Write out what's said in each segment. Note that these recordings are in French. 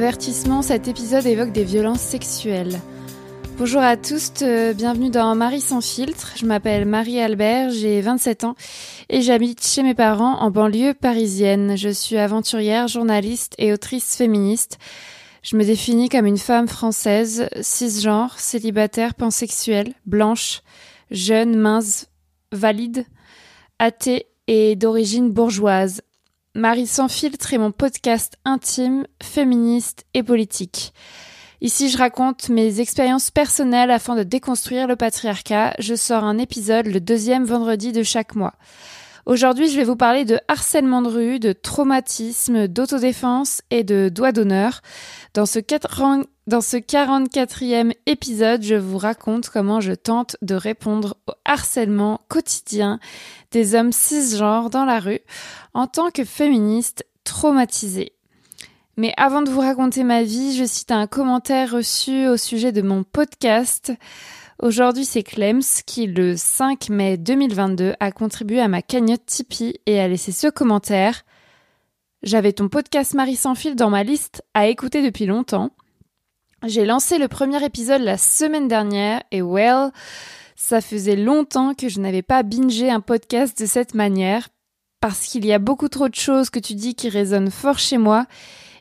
Avertissement, cet épisode évoque des violences sexuelles. Bonjour à tous, euh, bienvenue dans Marie sans filtre. Je m'appelle Marie Albert, j'ai 27 ans et j'habite chez mes parents en banlieue parisienne. Je suis aventurière, journaliste et autrice féministe. Je me définis comme une femme française, cisgenre, célibataire, pansexuelle, blanche, jeune, mince, valide, athée et d'origine bourgeoise. Marie sans filtre est mon podcast intime, féministe et politique. Ici, je raconte mes expériences personnelles afin de déconstruire le patriarcat. Je sors un épisode le deuxième vendredi de chaque mois. Aujourd'hui, je vais vous parler de harcèlement de rue, de traumatisme, d'autodéfense et de doigt d'honneur. Dans ce, dans ce 44e épisode, je vous raconte comment je tente de répondre au harcèlement quotidien des hommes cisgenres dans la rue en tant que féministe traumatisée. Mais avant de vous raconter ma vie, je cite un commentaire reçu au sujet de mon podcast. Aujourd'hui, c'est Clems qui, le 5 mai 2022, a contribué à ma cagnotte Tipeee et a laissé ce commentaire. J'avais ton podcast Marie sans fil dans ma liste à écouter depuis longtemps. J'ai lancé le premier épisode la semaine dernière et well, ça faisait longtemps que je n'avais pas bingé un podcast de cette manière parce qu'il y a beaucoup trop de choses que tu dis qui résonnent fort chez moi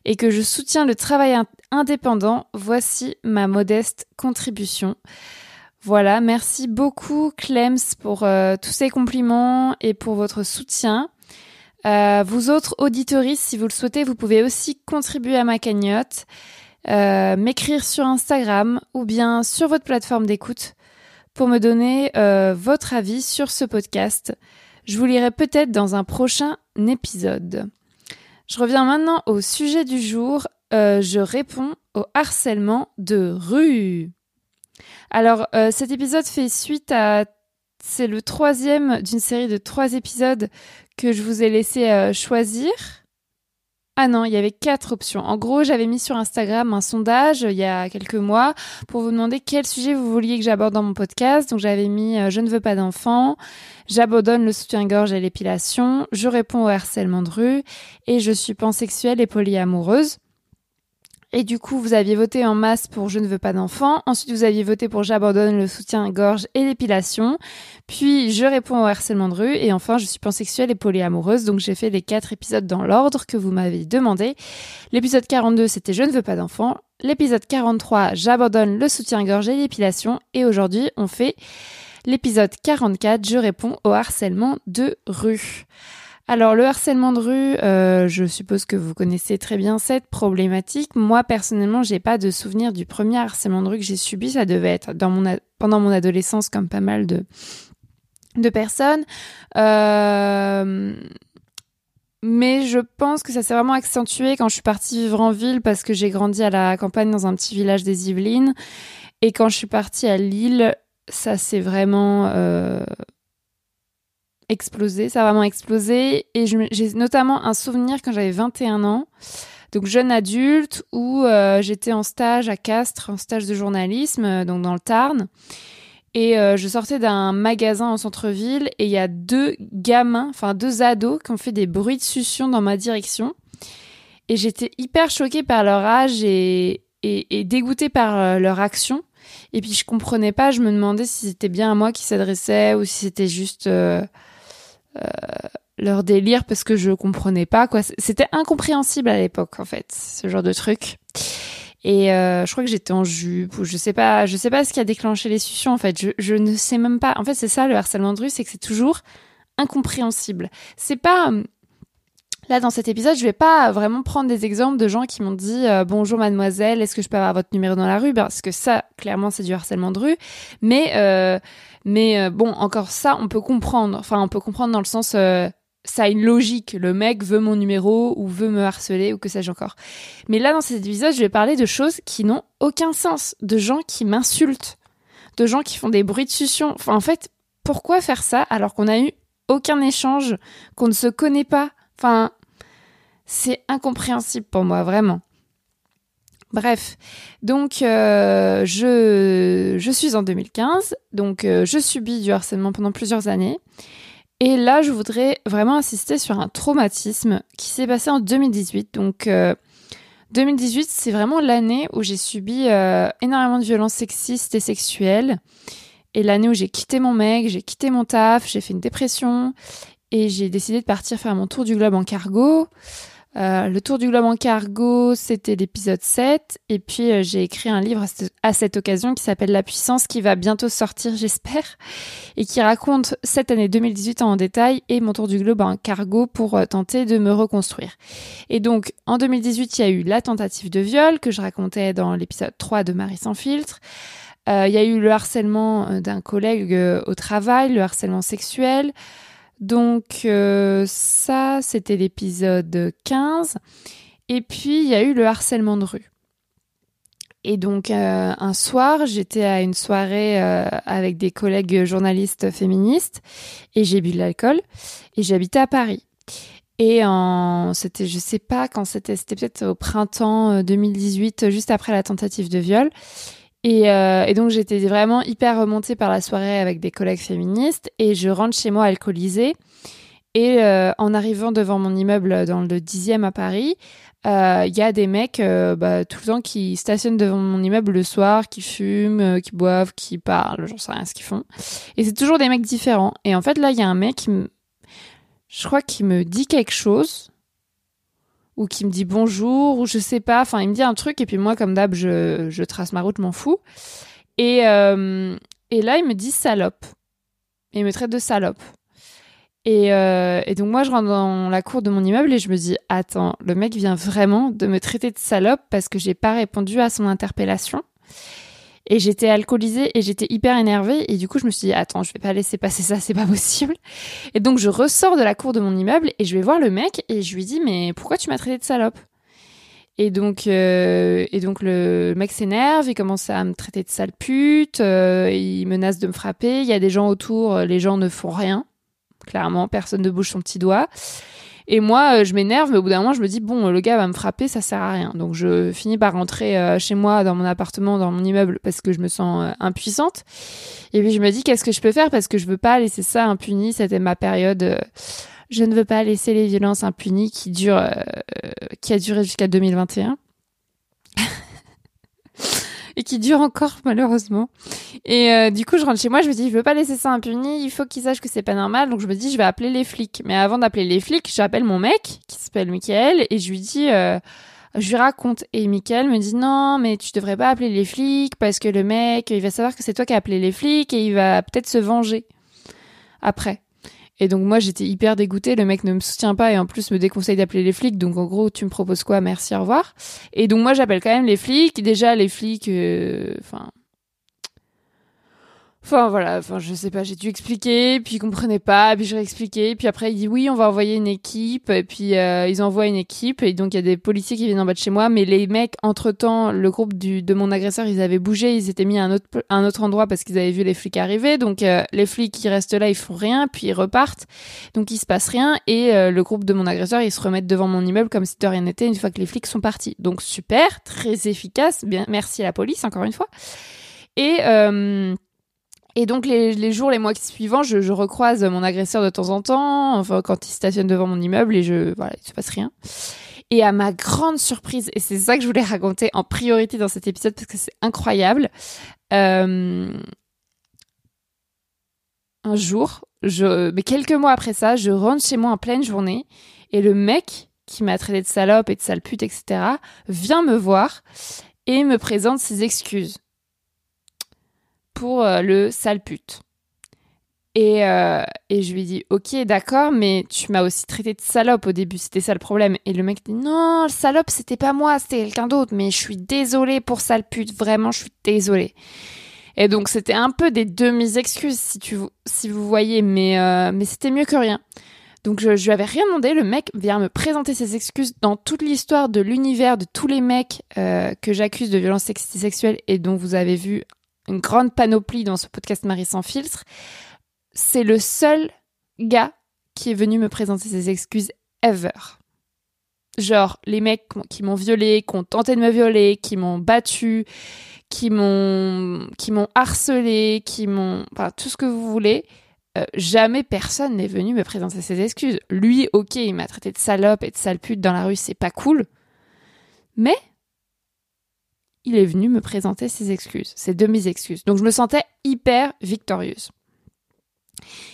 et que je soutiens le travail indépendant. Voici ma modeste contribution. Voilà, merci beaucoup Clems pour euh, tous ces compliments et pour votre soutien. Euh, vous autres auditoristes, si vous le souhaitez, vous pouvez aussi contribuer à ma cagnotte, euh, m'écrire sur Instagram ou bien sur votre plateforme d'écoute pour me donner votre avis sur ce podcast. Je vous lirai peut-être dans un prochain épisode. Je reviens maintenant au sujet du jour. je réponds au harcèlement de rue. Alors, euh, cet épisode fait suite à... C'est le troisième d'une série de trois épisodes que je vous ai laissé euh, choisir. Ah non, il y avait quatre options. En gros, j'avais mis sur Instagram un sondage il y a quelques mois pour vous demander quel sujet vous vouliez que j'aborde dans mon podcast. Donc j'avais mis euh, je ne veux pas d'enfants, j'abandonne le soutien-gorge et l'épilation, je réponds au harcèlement de rue et je suis pansexuelle et polyamoureuse. Et du coup, vous aviez voté en masse pour Je ne veux pas d'enfants. Ensuite, vous aviez voté pour J'abandonne le soutien-gorge et l'épilation. Puis, je réponds au harcèlement de rue. Et enfin, je suis pansexuelle et polyamoureuse. Donc, j'ai fait les quatre épisodes dans l'ordre que vous m'avez demandé. L'épisode 42, c'était Je ne veux pas d'enfants. L'épisode 43, J'abandonne le soutien-gorge et l'épilation. Et aujourd'hui, on fait l'épisode 44, Je réponds au harcèlement de rue. Alors le harcèlement de rue, euh, je suppose que vous connaissez très bien cette problématique. Moi personnellement, j'ai pas de souvenir du premier harcèlement de rue que j'ai subi. Ça devait être pendant mon adolescence, comme pas mal de de personnes. Euh, mais je pense que ça s'est vraiment accentué quand je suis partie vivre en ville parce que j'ai grandi à la campagne dans un petit village des Yvelines. Et quand je suis partie à Lille, ça s'est vraiment euh, explosé, ça a vraiment explosé. Et j'ai notamment un souvenir quand j'avais 21 ans, donc jeune adulte, où euh, j'étais en stage à Castres, en stage de journalisme, euh, donc dans le Tarn. Et euh, je sortais d'un magasin en centre-ville et il y a deux gamins, enfin deux ados, qui ont fait des bruits de succion dans ma direction. Et j'étais hyper choquée par leur âge et, et, dégoûtée par leur action. Et puis je comprenais pas, je me demandais si c'était bien à moi qui s'adressait ou si c'était juste leur délire parce que je comprenais pas quoi. C'était incompréhensible à l'époque en fait, ce genre de truc. Et euh, je crois que j'étais en jupe ou je sais pas, je sais pas ce qui a déclenché les suctions en fait. Je, je ne sais même pas. En fait, c'est ça le harcèlement de rue, c'est que c'est toujours incompréhensible. C'est pas Là, dans cet épisode, je vais pas vraiment prendre des exemples de gens qui m'ont dit euh, bonjour mademoiselle, est-ce que je peux avoir votre numéro dans la rue? Parce que ça, clairement, c'est du harcèlement de rue. Mais euh, mais euh, bon, encore ça, on peut comprendre. Enfin, on peut comprendre dans le sens, euh, ça a une logique. Le mec veut mon numéro ou veut me harceler ou que sais-je encore. Mais là, dans cet épisode, je vais parler de choses qui n'ont aucun sens. De gens qui m'insultent. De gens qui font des bruits de succion. Enfin, en fait, pourquoi faire ça alors qu'on a eu aucun échange, qu'on ne se connaît pas? Enfin, c'est incompréhensible pour moi, vraiment. Bref, donc euh, je, suis en 2015, donc euh, je subis du harcèlement pendant plusieurs années. Et là, je voudrais vraiment insister sur un traumatisme qui s'est passé en 2018. Donc, euh, 2018, c'est vraiment l'année où j'ai subi euh, énormément de violences sexistes et sexuelles. Et l'année où j'ai quitté mon mec, j'ai quitté mon taf, j'ai fait une dépression et j'ai décidé de partir faire mon tour du globe en cargo. Euh, le tour du globe en cargo, c'était l'épisode 7. Et puis, euh, j'ai écrit un livre à cette occasion qui s'appelle La puissance, qui va bientôt sortir, j'espère, et qui raconte cette année 2018 en détail et mon tour du globe en cargo pour euh, tenter de me reconstruire. Et donc, en 2018, il y a eu la tentative de viol que je racontais dans l'épisode 3 de Marie sans filtre. Il y a eu le harcèlement d'un collègue au travail, le harcèlement sexuel. Donc euh, ça, c'était l'épisode 15. Et puis, il y a eu le harcèlement de rue. Et donc, euh, un soir, j'étais à une soirée euh, avec des collègues journalistes féministes et j'ai bu de l'alcool et j'habitais à Paris. Et c'était, je sais pas quand c'était, c'était peut-être au printemps 2018, juste après la tentative de viol. Et, euh, et, donc j'étais vraiment hyper remontée par la soirée avec des collègues féministes et je rentre chez moi alcoolisée. Et euh, en arrivant devant mon immeuble dans le 10e à Paris, il euh, y a des mecs bah, tout le temps qui stationnent devant mon immeuble le soir, qui fument, qui boivent, qui parlent, j'en sais rien ce qu'ils font. Et c'est toujours des mecs différents. Et en fait là, il y a un mec. Je crois qu'il me dit quelque chose ou qui me dit bonjour, ou je sais pas. Enfin, il me dit un truc, et puis moi, comme d'hab, je, je trace ma route, m'en fous. Et, euh, et là, il me dit salope. Et il me traite de salope. Et, euh, et, donc moi, je rentre dans la cour de mon immeuble et je me dis, attends, le mec vient vraiment de me traiter de salope parce que j'ai pas répondu à son interpellation. Et j'étais alcoolisée et j'étais hyper énervée. Et du coup, je me suis dit, attends, je vais pas laisser passer ça, c'est pas possible. Et donc, je ressors de la cour de mon immeuble et je vais voir le mec et je lui dis, mais pourquoi tu m'as traité de salope? Et donc, euh, et donc le mec s'énerve, il commence à me traiter de sale pute, euh, il menace de me frapper. Il y a des gens autour, les gens ne font rien. Clairement, personne ne bouge son petit doigt. Et moi, euh, je m'énerve, mais au bout d'un moment, je me dis, bon, le gars va me frapper, ça sert à rien. Donc, je finis par rentrer euh, chez moi, dans mon appartement, dans mon immeuble, parce que je me sens euh, impuissante. Et puis, je me dis, qu'est-ce que je peux faire? Parce que je veux pas laisser ça impuni. C'était ma période. je ne veux pas laisser les violences impunies qui durent, qui a duré jusqu'à 2021 et qui dure encore malheureusement. Et euh, du coup, je rentre chez moi, je me dis, je veux pas laisser ça impuni, il faut qu'ils sachent que c'est pas normal, donc je me dis, je vais appeler les flics. Mais avant d'appeler les flics, j'appelle mon mec, qui s'appelle Michael, et je lui dis, euh, je lui raconte. Et Michael me dit, non, mais tu devrais pas appeler les flics, parce que le mec, il va savoir que c'est toi qui as appelé les flics, et il va peut-être se venger. Après. Et donc moi j'étais hyper dégoûtée, le mec ne me soutient pas et en plus me déconseille d'appeler les flics. Donc en gros tu me proposes quoi? Merci, au revoir. Et donc moi j'appelle quand même les flics. Déjà les flics, euh, enfin voilà, enfin je sais pas, j'ai dû expliquer, puis ils comprenaient pas, puis je réexpliquais, puis après il dit oui, on va envoyer une équipe, et puis euh, ils envoient une équipe, et donc il y a des policiers qui viennent en bas de chez moi, mais les mecs, entre temps, le groupe du, de mon agresseur, ils avaient bougé, ils s'étaient mis à un autre, un autre endroit parce qu'ils avaient vu les flics arriver, donc euh, les flics qui restent là, ils font rien, puis ils repartent, donc il se passe rien, et euh, le groupe de mon agresseur, ils se remettent devant mon immeuble comme si de rien n'était une fois que les flics sont partis. Donc super, très efficace, bien, merci à la police encore une fois. Et et donc les, jours, les mois suivants, je, je, recroise mon agresseur de temps en temps, enfin quand il stationne devant mon immeuble et je voilà, il se passe rien. Et à ma grande surprise, et c'est ça que je voulais raconter en priorité dans cet épisode parce que c'est incroyable, euh, un jour, je, mais quelques mois après ça, je rentre chez moi en pleine journée et le mec qui m'a traité de salope et de sale pute, etc., vient me voir et me présente ses excuses pour euh, le sale pute. Et, euh, et, je lui dis, ok, d'accord, mais tu m'as aussi traité de salope au début, c'était ça le problème. Et le mec dit, non, salope, c'était pas moi, c'était quelqu'un d'autre, mais je suis désolée pour sale pute, vraiment, je suis désolée. Et donc, c'était un peu des demi-excuses, si, tu, si vous voyez, mais, euh, mais c'était mieux que rien. Donc, je, je lui avais rien demandé, le mec vient me présenter ses excuses dans toute l'histoire de l'univers de tous les mecs que j'accuse de violence sexuelle et dont vous avez vu une grande panoplie dans ce podcast Marie sans filtre. C'est le seul gars qui est venu me présenter ses excuses ever. Genre, les mecs qui m'ont violé, qui ont tenté de me violer, qui m'ont battu, qui m'ont, qui m'ont harcelé, qui m'ont, enfin, tout ce que vous voulez. Euh, jamais personne n'est venu me présenter ses excuses. Lui, ok, il m'a traité de salope et de sale pute dans la rue, c'est pas cool. Mais il est venu me présenter ses excuses, ses demi-excuses. Donc je me sentais hyper victorieuse.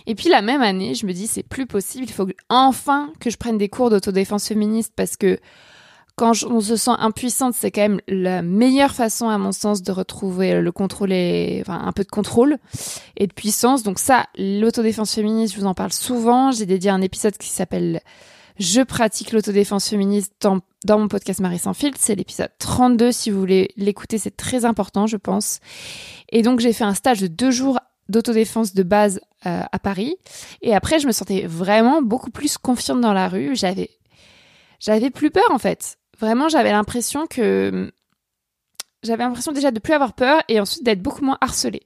Et puis la même année, je me dis c'est plus possible, il faut enfin que je prenne des cours d'autodéfense féministe parce que quand on se sent impuissante, c'est quand même la meilleure façon, à mon sens, de retrouver le contrôle et, enfin, un peu de contrôle et de puissance. Donc ça, l'autodéfense féministe, je vous en parle souvent. J'ai dédié un épisode qui s'appelle Je pratique l'autodéfense féministe dans, mon podcast Marie sans filtre. C'est l'épisode 32. Si vous voulez l'écouter, c'est très important, je pense. Et donc, j'ai fait un stage de deux jours d'autodéfense de base euh, à Paris. Et après, je me sentais vraiment beaucoup plus confiante dans la rue. J'avais, j'avais plus peur, en fait vraiment, j'avais l'impression que j'avais l'impression déjà de plus avoir peur et ensuite d'être beaucoup moins harcelée.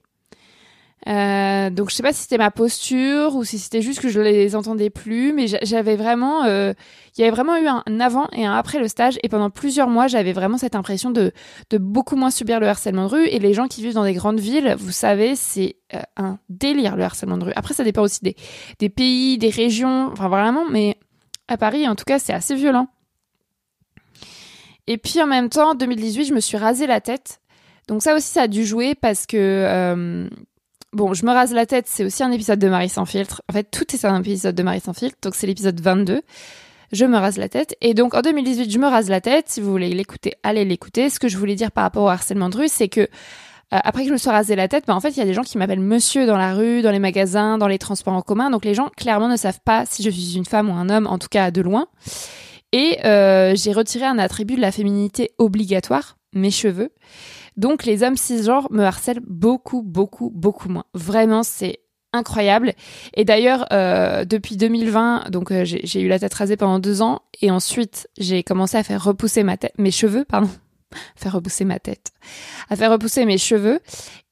Euh, donc je sais pas si c'était ma posture ou si c'était juste que je les entendais plus, mais j'avais vraiment, euh, il y avait vraiment eu un avant et un après le stage et pendant plusieurs mois j'avais vraiment cette impression de beaucoup moins subir le harcèlement de rue et les gens qui vivent dans des grandes villes, vous savez, c'est euh, un délire le harcèlement de rue. Après ça dépend aussi des pays, des régions, enfin vraiment, mais à Paris en tout cas c'est assez violent. Et puis en même temps, en 2018, je me suis rasé la tête. Donc ça aussi, ça a dû jouer parce que... bon, je me rase la tête, c'est aussi un épisode de Marie sans filtre. En fait, tout est un épisode de Marie sans filtre, donc c'est l'épisode 22. Je me rase la tête. Et donc en 2018, je me rase la tête. Si vous voulez l'écouter, allez l'écouter. Ce que je voulais dire par rapport au harcèlement de rue, c'est que euh, après que je me sois rasé la tête, bah, en fait, il y a des gens qui m'appellent monsieur dans la rue, dans les magasins, dans les transports en commun. Donc les gens, clairement, ne savent pas si je suis une femme ou un homme, en tout cas de loin. Et euh, j'ai retiré un attribut de la féminité obligatoire, mes cheveux. Donc les hommes cisgenres me harcèlent beaucoup, beaucoup, beaucoup moins. Vraiment, c'est incroyable. Et d'ailleurs, euh, depuis 2020, donc euh, j'ai eu la tête rasée pendant deux ans, et ensuite j'ai commencé à faire repousser ma tête, mes cheveux, pardon, faire repousser ma tête, à faire repousser mes cheveux,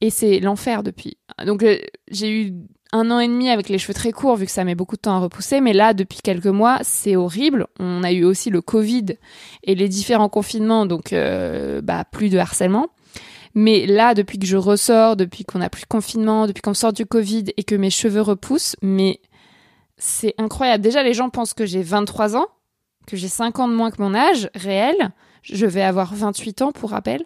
et c'est l'enfer depuis. Donc j'ai eu un an et demi avec les cheveux très courts vu que ça met beaucoup de temps à repousser, mais là depuis quelques mois c'est horrible. On a eu aussi le Covid et les différents confinements, donc euh, bah, plus de harcèlement. Mais là, depuis que je ressors, depuis qu'on a plus de confinement, depuis qu'on sort du Covid et que mes cheveux repoussent, mais c'est incroyable. Déjà, les gens pensent que j'ai 23 ans, que j'ai 5 ans de moins que mon âge réel. Je vais avoir 28 ans pour rappel.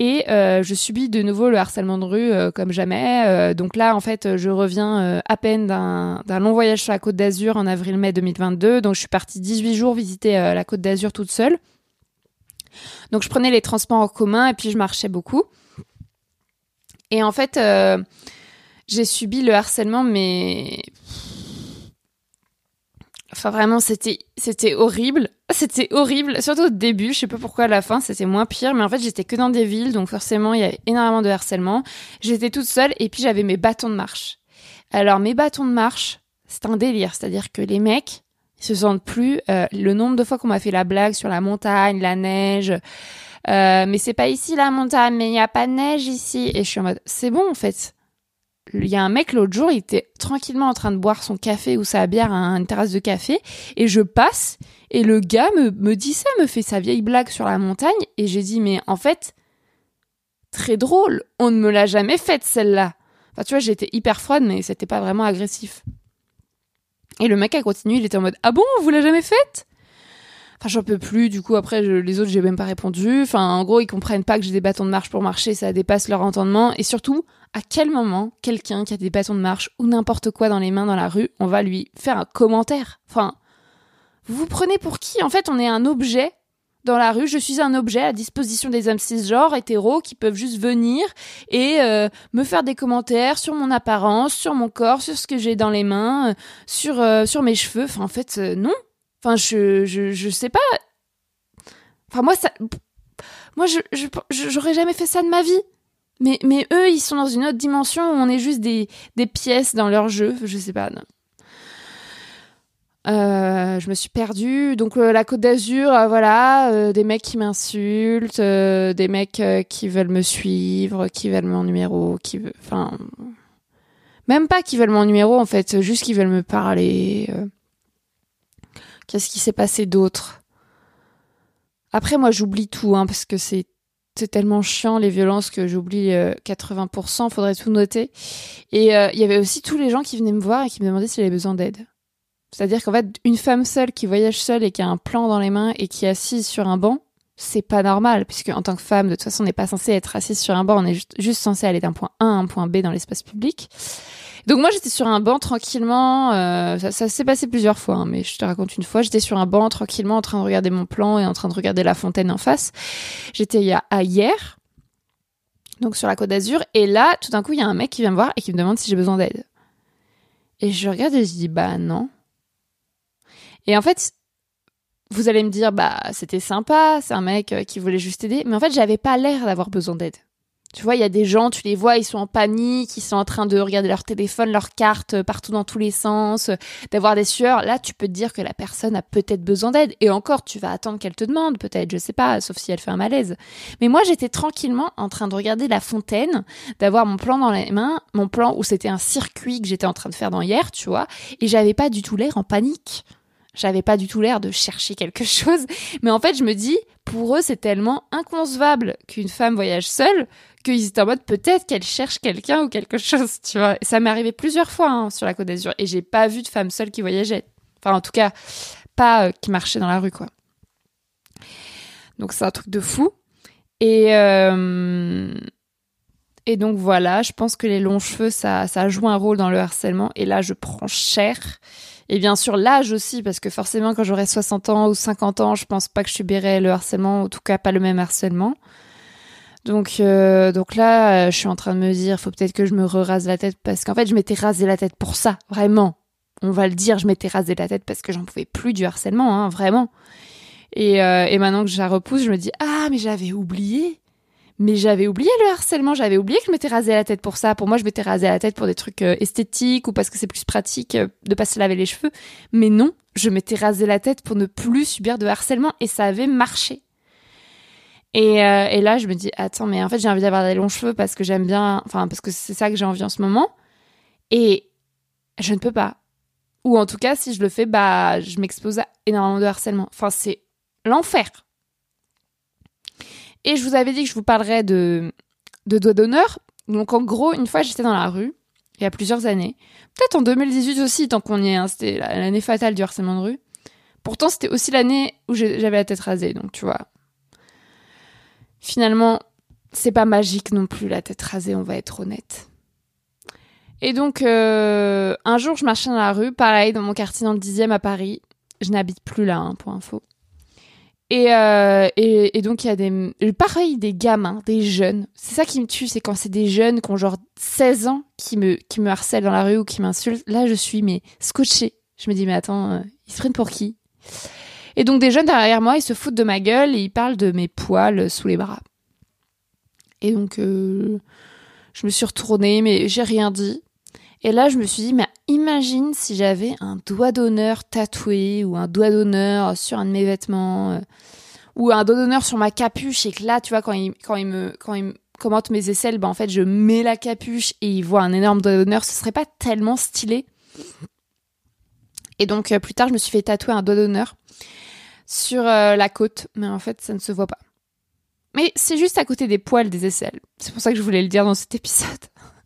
Et euh, je subis de nouveau le harcèlement de rue euh, comme jamais. Euh, donc là, en fait, je reviens à peine d'un long voyage sur la Côte d'Azur en avril-mai 2022. Donc je suis partie 18 jours visiter la Côte d'Azur toute seule. Donc je prenais les transports en commun et puis je marchais beaucoup. Et en fait, j'ai subi le harcèlement, mais Enfin vraiment c'était c'était horrible, c'était horrible, surtout au début, je sais pas pourquoi à la fin c'était moins pire, mais en fait j'étais que dans des villes donc forcément il y avait énormément de harcèlement. J'étais toute seule et puis j'avais mes bâtons de marche. Alors mes bâtons de marche, c'est un délire, c'est-à-dire que les mecs ils se sentent plus euh, le nombre de fois qu'on m'a fait la blague sur la montagne, la neige. Euh, mais c'est pas ici la montagne, mais il y a pas de neige ici et je suis en mode c'est bon en fait il y a un mec l'autre jour, il était tranquillement en train de boire son café ou sa bière à une terrasse de café, et je passe, et le gars me, me dit ça, me fait sa vieille blague sur la montagne, et j'ai dit, mais en fait, très drôle, on ne me l'a jamais faite celle-là. Enfin, tu vois, j'étais hyper froide, mais c'était pas vraiment agressif. Et le mec a continué, il était en mode, ah bon, vous l'a jamais faite? Enfin, j'en peux plus. Du coup, après, les autres, j'ai même pas répondu. Enfin, en gros, ils comprennent pas que j'ai des bâtons de marche pour marcher. Ça dépasse leur entendement. Et surtout, à quel moment quelqu'un qui a des bâtons de marche ou n'importe quoi dans les mains dans la rue, on va lui faire un commentaire? Enfin, vous vous prenez pour qui? En fait, on est un objet dans la rue, je suis un objet à disposition des hommes cisgenres hétéros qui peuvent juste venir et euh, me faire des commentaires sur mon apparence, sur mon corps, sur ce que j'ai dans les mains, euh, sur euh, sur mes cheveux. Enfin, en fait, non. Enfin, je, je je sais pas. Enfin, moi ça, moi je j'aurais jamais fait ça de ma vie. Mais, mais eux, ils sont dans une autre dimension où on est juste des, des pièces dans leur jeu. Je sais pas. Euh, je me suis perdue. Donc euh, la Côte d'Azur, euh, voilà, des mecs qui m'insultent, des mecs qui veulent me suivre, qui veulent mon numéro, qui veulent, enfin, même pas qui veulent mon numéro en fait, juste qui veulent me parler. Qu'est-ce qui s'est passé d'autre? Après, moi, j'oublie tout, hein, parce que c'est tellement chiant les violences que j'oublie 80%, euh, faudrait tout noter. Et il y avait aussi tous les gens qui venaient me voir et qui me demandaient si j'avais besoin d'aide. C'est-à-dire qu'en fait, une femme seule qui voyage seule et qui a un plan dans les mains et qui est assise sur un banc, c'est pas normal, puisque en tant que femme, de toute façon, on n'est pas censé être assise sur un banc, on est juste, juste censé aller d'un point A à un point B dans l'espace public. Donc moi, j'étais sur un banc tranquillement, euh, ça, ça s'est passé plusieurs fois, hein, mais je te raconte une fois, j'étais sur un banc tranquillement en train de regarder mon plan et en train de regarder la fontaine en face. J'étais à hier, donc sur la côte d'Azur, et là, tout d'un coup, il y a un mec qui vient me voir et qui me demande si j'ai besoin d'aide. Et je regarde et je dis, bah non. Et en fait, vous allez me dire, bah, c'était sympa, c'est un mec euh, qui voulait juste aider. Mais en fait, j'avais pas l'air d'avoir besoin d'aide. Tu vois, il y a des gens, tu les vois, ils sont en panique, ils sont en train de regarder leur téléphone, leur carte euh, partout dans tous les sens, euh, d'avoir des sueurs. Là, tu peux te dire que la personne a peut-être besoin d'aide. Et encore, tu vas attendre qu'elle te demande, peut-être, je sais pas, sauf si elle fait un malaise. Mais moi, j'étais tranquillement en train de regarder la fontaine, d'avoir mon plan dans les mains, mon plan où c'était un circuit que j'étais en train de faire dans hier, tu vois, et j'avais pas du tout l'air en panique. J'avais pas du tout l'air de chercher quelque chose. Mais en fait, je me dis, pour eux, c'est tellement inconcevable qu'une femme voyage seule qu'ils étaient en mode peut-être qu'elle cherche quelqu'un ou quelque chose, tu vois. Ça m'est arrivé plusieurs fois hein, sur la Côte d'Azur et j'ai pas vu de femme seule qui voyageait. Enfin, en tout cas, pas euh, qui marchait dans la rue, quoi. Donc c'est un truc de fou. Et euh, et donc voilà, je pense que les longs cheveux, ça ça joue un rôle dans le harcèlement. Et là, je prends cher. Et bien sûr, l'âge aussi, parce que forcément, quand j'aurai 60 ans ou 50 ans, je pense pas que je subirai le harcèlement, en tout cas pas le même harcèlement. Donc, euh, donc là, euh, je suis en train de me dire, faut peut-être que je me rase la tête, parce qu'en fait, je m'étais rasé la tête pour ça, vraiment. On va le dire, je m'étais rasé la tête parce que j'en pouvais plus du harcèlement, hein, vraiment. Et, euh, et maintenant que je la repousse, je me dis, ah, mais j'avais oublié. Mais j'avais oublié le harcèlement, j'avais oublié que je m'étais rasé la tête pour ça. Pour moi, je m'étais rasé la tête pour des trucs euh, esthétiques ou parce que c'est plus pratique euh, de pas se laver les cheveux. Mais non, je m'étais rasé la tête pour ne plus subir de harcèlement et ça avait marché. Et, euh, et là, je me dis, attends, mais en fait, j'ai envie d'avoir des longs cheveux parce que j'aime bien, enfin, parce que c'est ça que j'ai envie en ce moment. Et je ne peux pas. Ou en tout cas, si je le fais, bah, je m'expose à énormément de harcèlement. Enfin, c'est l'enfer. Et je vous avais dit que je vous parlerais de, de doigts d'honneur. Donc en gros, une fois j'étais dans la rue, il y a plusieurs années, peut-être en 2018 aussi, tant qu'on y est, hein, c'était l'année fatale du harcèlement de rue. Pourtant, c'était aussi l'année où j'avais la tête rasée, donc tu vois. Finalement, c'est pas magique non plus la tête rasée, on va être honnête. Et donc, euh, un jour, je marchais dans la rue, pareil, dans mon quartier dans le 10e à Paris. Je n'habite plus là, hein, pour info. Euh, et, et, donc il y a des pareil des gamins, des jeunes. C'est ça qui me tue, c'est quand c'est des jeunes qui ont genre 16 ans qui me qui me harcèlent dans la rue ou qui m'insultent. Là, je suis mais scotché. Je me dis mais attends, euh, ils se prennent pour qui? Et donc des jeunes derrière moi, ils se foutent de ma gueule et ils parlent de mes poils sous les bras. Et donc euh, je me suis retournée mais j'ai rien dit. Et là, je me suis dit, mais imagine si j'avais un doigt d'honneur tatoué ou un doigt d'honneur sur un de mes vêtements euh, ou un doigt d'honneur sur ma capuche et que là, tu vois, quand il, quand me, quand commente mes aisselles, ben en fait, je mets la capuche et il voit un énorme doigt d'honneur. Ce serait pas tellement stylé. Et donc, euh, plus tard, je me suis fait tatouer un doigt d'honneur sur euh, la côte, mais en fait, ça ne se voit pas. Mais c'est juste à côté des poils des aisselles. C'est pour ça que je voulais le dire dans cet épisode.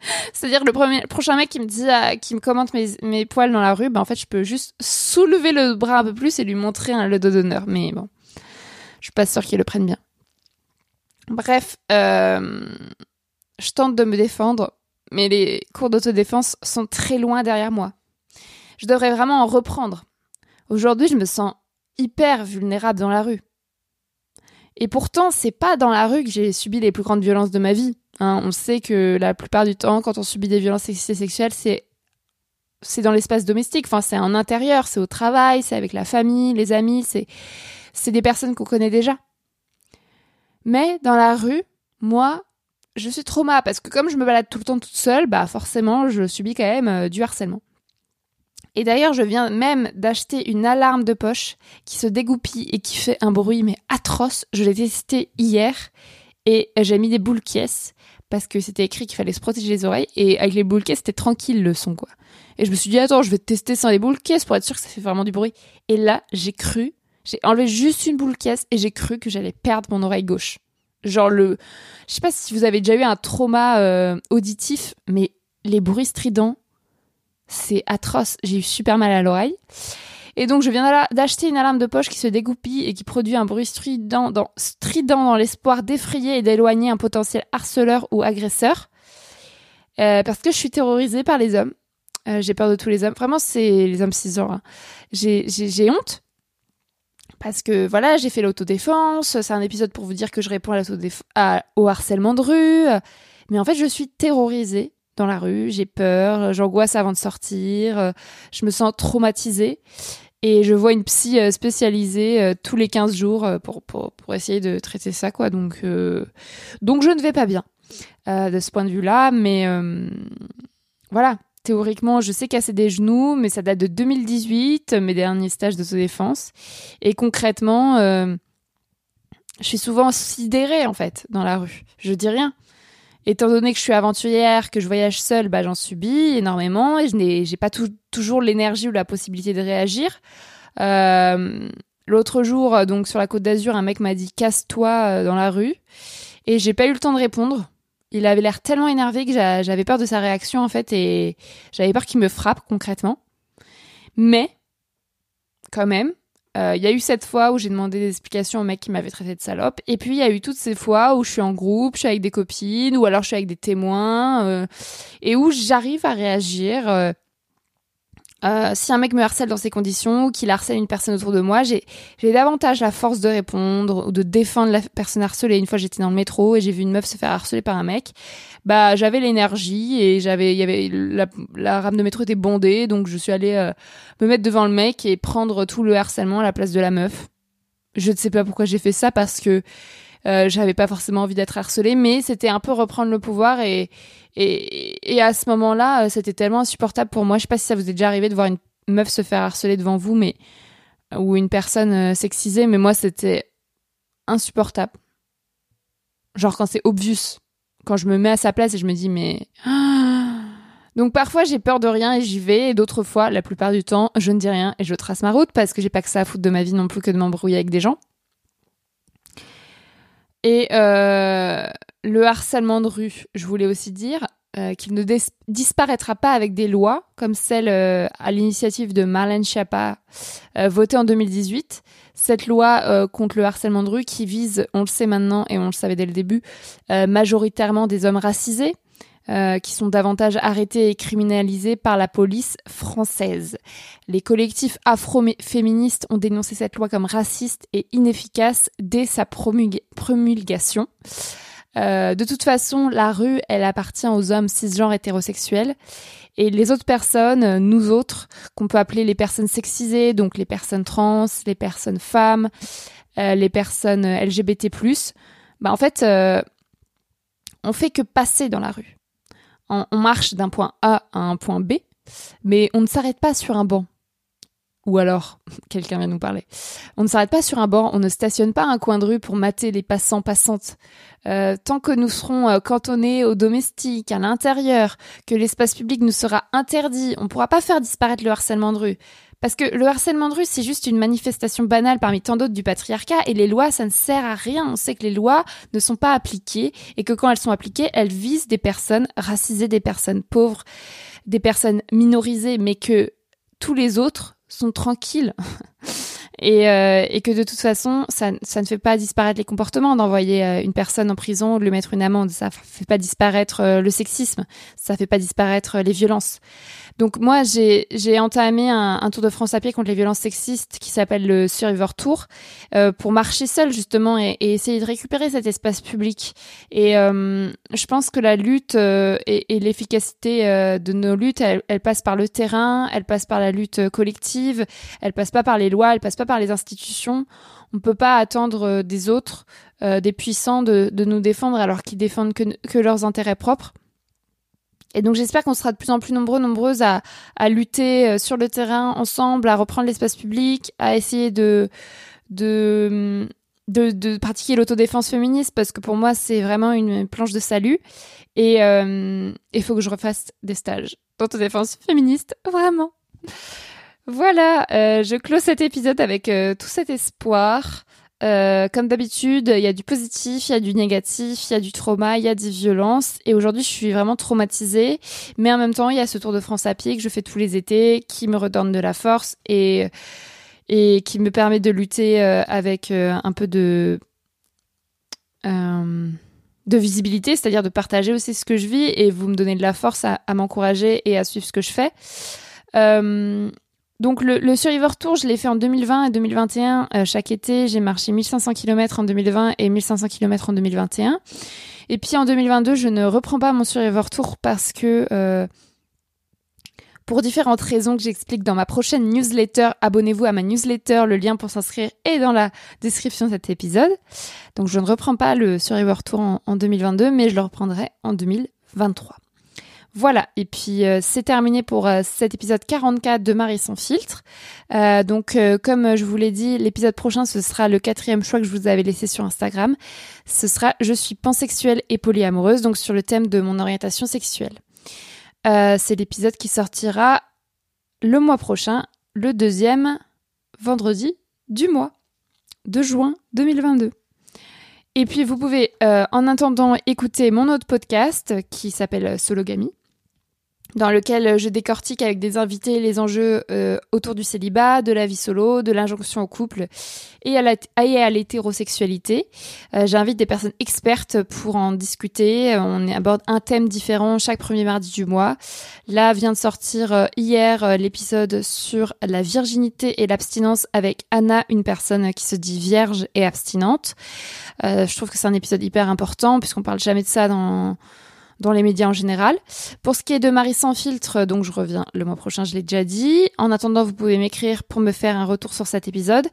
C'est-à-dire le premier, prochain mec qui me dit, euh, qui me commente mes, poils dans la rue, ben en fait je peux juste soulever le bras un peu plus et lui montrer le dos d'honneur. Mais bon, je suis pas sûre qu'il le prenne bien. Bref, euh, je tente de me défendre, mais les cours d'autodéfense sont très loin derrière moi. Je devrais vraiment en reprendre. Aujourd'hui, je me sens hyper vulnérable dans la rue. Et pourtant, c'est pas dans la rue que j'ai subi les plus grandes violences de ma vie. Hein, on sait que la plupart du temps, quand on subit des violences sexistes et sexuelles, c'est c'est dans l'espace domestique. Enfin, c'est en intérieur, c'est au travail, c'est avec la famille, les amis, c'est c'est des personnes qu'on connaît déjà. Mais dans la rue, moi, je suis trauma parce que comme je me balade tout le temps toute seule, bah forcément, je subis quand même euh, du harcèlement. Et d'ailleurs, je viens même d'acheter une alarme de poche qui se dégoupille et qui fait un bruit mais atroce. Je l'ai testé hier et j'ai mis des boules caisses parce que c'était écrit qu'il fallait se protéger les oreilles et avec les boules caisses c'était tranquille le son quoi. Et je me suis dit attends je vais tester sans les boules caisses pour être sûr que ça fait vraiment du bruit. Et là j'ai cru, j'ai enlevé juste une boule caisse et j'ai cru que j'allais perdre mon oreille gauche. Genre le, je sais pas si vous avez déjà eu un trauma euh, auditif, mais les bruits stridents, c'est atroce. J'ai eu super mal à l'oreille. Et donc je viens d'acheter une alarme de poche qui se dégoupille et qui produit un bruit strident dans, l'espoir d'effrayer et d'éloigner un potentiel harceleur ou agresseur. Euh, parce que je suis terrorisée par les hommes. Euh, j'ai peur de tous les hommes. Vraiment, c'est les hommes cisgenres. Hein. J'ai honte. Parce que voilà, j'ai fait l'autodéfense. C'est un épisode pour vous dire que je réponds à au harcèlement de rue. Mais en fait, je suis terrorisée dans la rue. J'ai peur, j'angoisse avant de sortir. Je me sens traumatisée. Et je vois une psy euh, spécialisée euh, tous les 15 jours pour, pour, pour, essayer de traiter ça, quoi. Donc, donc je ne vais pas bien de ce point de vue-là. Mais voilà, théoriquement, je sais casser des genoux, mais ça date de 2018, mes derniers stages d'autodéfense. Et concrètement, euh, je suis souvent sidérée, en fait, dans la rue. Je dis rien. Étant donné que je suis aventurière, que je voyage seule, bah, j'en subis énormément et je n'ai j'ai pas toujours l'énergie ou la possibilité de réagir. Euh, l'autre jour, donc sur la côte d'Azur, un mec m'a dit casse-toi euh, dans la rue et j'ai pas eu le temps de répondre. Il avait l'air tellement énervé que j'avais peur de sa réaction en fait et j'avais peur qu'il me frappe concrètement. Mais quand même, euh, il y a eu cette fois où j'ai demandé des explications au mec qui m'avait traité de salope. Et puis il y a eu toutes ces fois où je suis en groupe, je suis avec des copines ou alors je suis avec des témoins euh, et où j'arrive à réagir. Euh, euh, si un mec me harcèle dans ces conditions ou qu'il harcèle une personne autour de moi, j'ai davantage la force de répondre ou de défendre la personne harcelée. Une fois, j'étais dans le métro et j'ai vu une meuf se faire harceler par un mec. Bah, j'avais l'énergie et j'avais, il y avait la, la, rame de métro était bondée, donc je suis allée euh, me mettre devant le mec et prendre tout le harcèlement à la place de la meuf. Je ne sais pas pourquoi j'ai fait ça parce que euh, j'avais pas forcément envie d'être harcelée, mais c'était un peu reprendre le pouvoir et et, et à ce moment-là, euh, c'était tellement insupportable pour moi. Je sais pas si ça vous est déjà arrivé de voir une meuf se faire harceler devant vous, mais ou une personne euh, sexisée, mais moi c'était insupportable. Genre quand c'est obvious, quand je me mets à sa place et je me dis mais donc parfois j'ai peur de rien et j'y vais, et d'autres fois, la plupart du temps, je ne dis rien et je trace ma route parce que j'ai pas que ça à foutre de ma vie non plus que de m'embrouiller avec des gens. Et euh, le harcèlement de rue, je voulais aussi dire euh, qu'il ne disparaîtra pas avec des lois comme celle euh, à l'initiative de Marlène Schiappa votée en 2018. Cette loi contre le harcèlement de rue qui vise, on le sait maintenant et on le savait dès le début, majoritairement des hommes racisés. Euh, qui sont davantage arrêtés et criminalisés par la police française. Les collectifs afro-féministes ont dénoncé cette loi comme raciste et inefficace dès sa promulgation. Euh, de toute façon, la rue, elle appartient aux hommes cisgenres hétérosexuels. Et les autres personnes, nous autres, qu'on peut appeler les personnes sexisées, donc les personnes trans, les personnes femmes, euh, les personnes LGBT+, bah en fait, on fait que passer dans la rue on, marche d'un point A à un point B, mais on ne s'arrête pas sur un banc. Ou alors, quelqu'un vient nous parler. On ne s'arrête pas sur un banc, on ne stationne pas un coin de rue pour mater les passants passantes. Euh, tant que nous serons euh, cantonnés au domestique, à l'intérieur, que l'espace public nous sera interdit, on ne pourra pas faire disparaître le harcèlement de rue. Parce que le harcèlement de rue, c'est juste une manifestation banale parmi tant d'autres du patriarcat et les lois, ça ne sert à rien. On sait que les lois ne sont pas appliquées et que quand elles sont appliquées, elles visent des personnes racisées, des personnes pauvres, des personnes minorisées, mais que tous les autres sont tranquilles. Et, euh, et, que de toute façon, ça, ça, ne fait pas disparaître les comportements d'envoyer euh, une personne en prison de lui mettre une amende. Ça fait pas disparaître euh, le sexisme, ça fait pas disparaître les violences. Donc moi, j'ai entamé un, un, tour de France à pied contre les violences sexistes qui s'appelle le Survivor Tour euh, pour marcher seul justement et, et, essayer de récupérer cet espace public. Et euh, je pense que la lutte euh, et, et l'efficacité euh, de nos luttes, elle, elle, passe par le terrain, elle passe par la lutte collective, elle passe pas par les lois, elle passe pas par les institutions. On peut pas attendre des autres, des puissants, de, nous défendre alors qu'ils défendent que, leurs intérêts propres. Et donc j'espère qu'on sera de plus en plus nombreux, nombreuses à, lutter euh, sur le terrain ensemble, à reprendre l'espace public, à essayer de, de, pratiquer l'autodéfense féministe parce que pour moi c'est vraiment une planche de salut. Et il euh, faut que je refasse des stages d'autodéfense féministe, vraiment. Voilà, euh, je close cet épisode avec euh, tout cet espoir. Euh, comme d'habitude, il y a du positif, il y a du négatif, il y a du trauma, il y a des violences. Et aujourd'hui, je suis vraiment traumatisée. Mais en même temps, il y a ce Tour de France à pied que je fais tous les étés, qui me redonne de la force et, qui me permet de lutter avec un peu de, visibilité, c'est-à-dire de partager aussi ce que je vis et vous me donnez de la force à m'encourager et à suivre ce que je fais. Donc le, le, Survivor Tour, je l'ai fait en 2020 et 2021. Euh, chaque été, j'ai marché 1500 km en 2020 et 1500 km en 2021. Et puis en 2022, je ne reprends pas mon Survivor Tour parce que euh, pour différentes raisons que j'explique dans ma prochaine newsletter, abonnez-vous à ma newsletter, le lien pour s'inscrire est dans la description de cet épisode. Donc je ne reprends pas le Survivor Tour en, en 2022, mais je le reprendrai en 2023. Voilà, et puis euh, c'est terminé pour euh, cet épisode 44 de Marie sans filtre. Euh, donc comme je vous l'ai dit, l'épisode prochain ce sera le quatrième choix que je vous avais laissé sur Instagram. Ce sera Je suis pansexuelle et polyamoureuse, donc sur le thème de mon orientation sexuelle. c'est l'épisode qui sortira le mois prochain, le deuxième vendredi du mois de juin 2022. Et puis vous pouvez en attendant écouter mon autre podcast qui s'appelle Sologamy dans lequel je décortique avec des invités les enjeux euh, autour du célibat, de la vie solo, de l'injonction au couple et à l'hétérosexualité. Euh, J'invite des personnes expertes pour en discuter. On aborde un thème différent chaque premier mardi du mois. Là vient de sortir euh, hier euh, l'épisode sur la virginité et l'abstinence avec Anna, une personne qui se dit vierge et abstinente. je trouve que c'est un épisode hyper important puisqu'on parle jamais de ça dans dans les médias en général. Pour ce qui est de Marie sans filtre, donc je reviens le mois prochain, je l'ai déjà dit. En attendant, vous pouvez m'écrire pour me faire un retour sur cet épisode.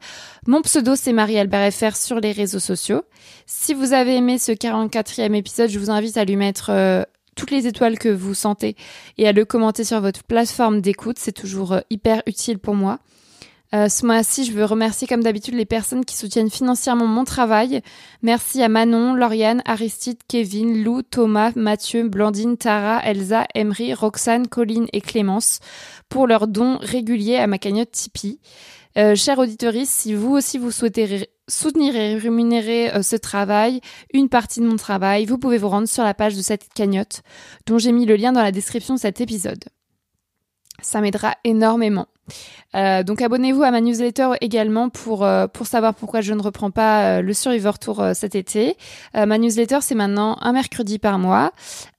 Mon pseudo, c'est Marie-Albert FR sur les réseaux sociaux. Si vous avez aimé ce 44e épisode, je vous invite à lui mettre euh, toutes les étoiles que vous sentez et à le commenter sur votre plateforme d'écoute. C'est toujours euh, hyper utile pour moi. Euh, ce mois-ci, je veux remercier comme d'habitude les personnes qui soutiennent financièrement mon travail. Merci à Manon, Lauriane, Aristide, Kevin, Lou, Thomas, Mathieu, Blandine, Tara, Elsa, Emery, Roxane, Colline et Clémence pour leurs dons réguliers à ma cagnotte Tipeee. Euh, chers auditeurs, si vous aussi vous souhaitez soutenir et rémunérer euh, ce travail, une partie de mon travail, vous pouvez vous rendre sur la page de cette cagnotte dont j'ai mis le lien dans la description de cet épisode. Ça m'aidera énormément. Euh, donc abonnez-vous à ma newsletter également pour euh, savoir pourquoi je ne reprends pas euh, le Survivor Tour cet été. ma newsletter c'est maintenant un mercredi par mois.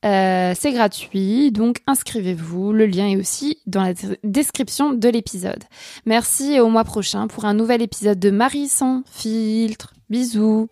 c'est gratuit, donc inscrivez-vous. Le lien est aussi dans la description de l'épisode. Merci et au mois prochain pour un nouvel épisode de Marie sans filtre. Bisous.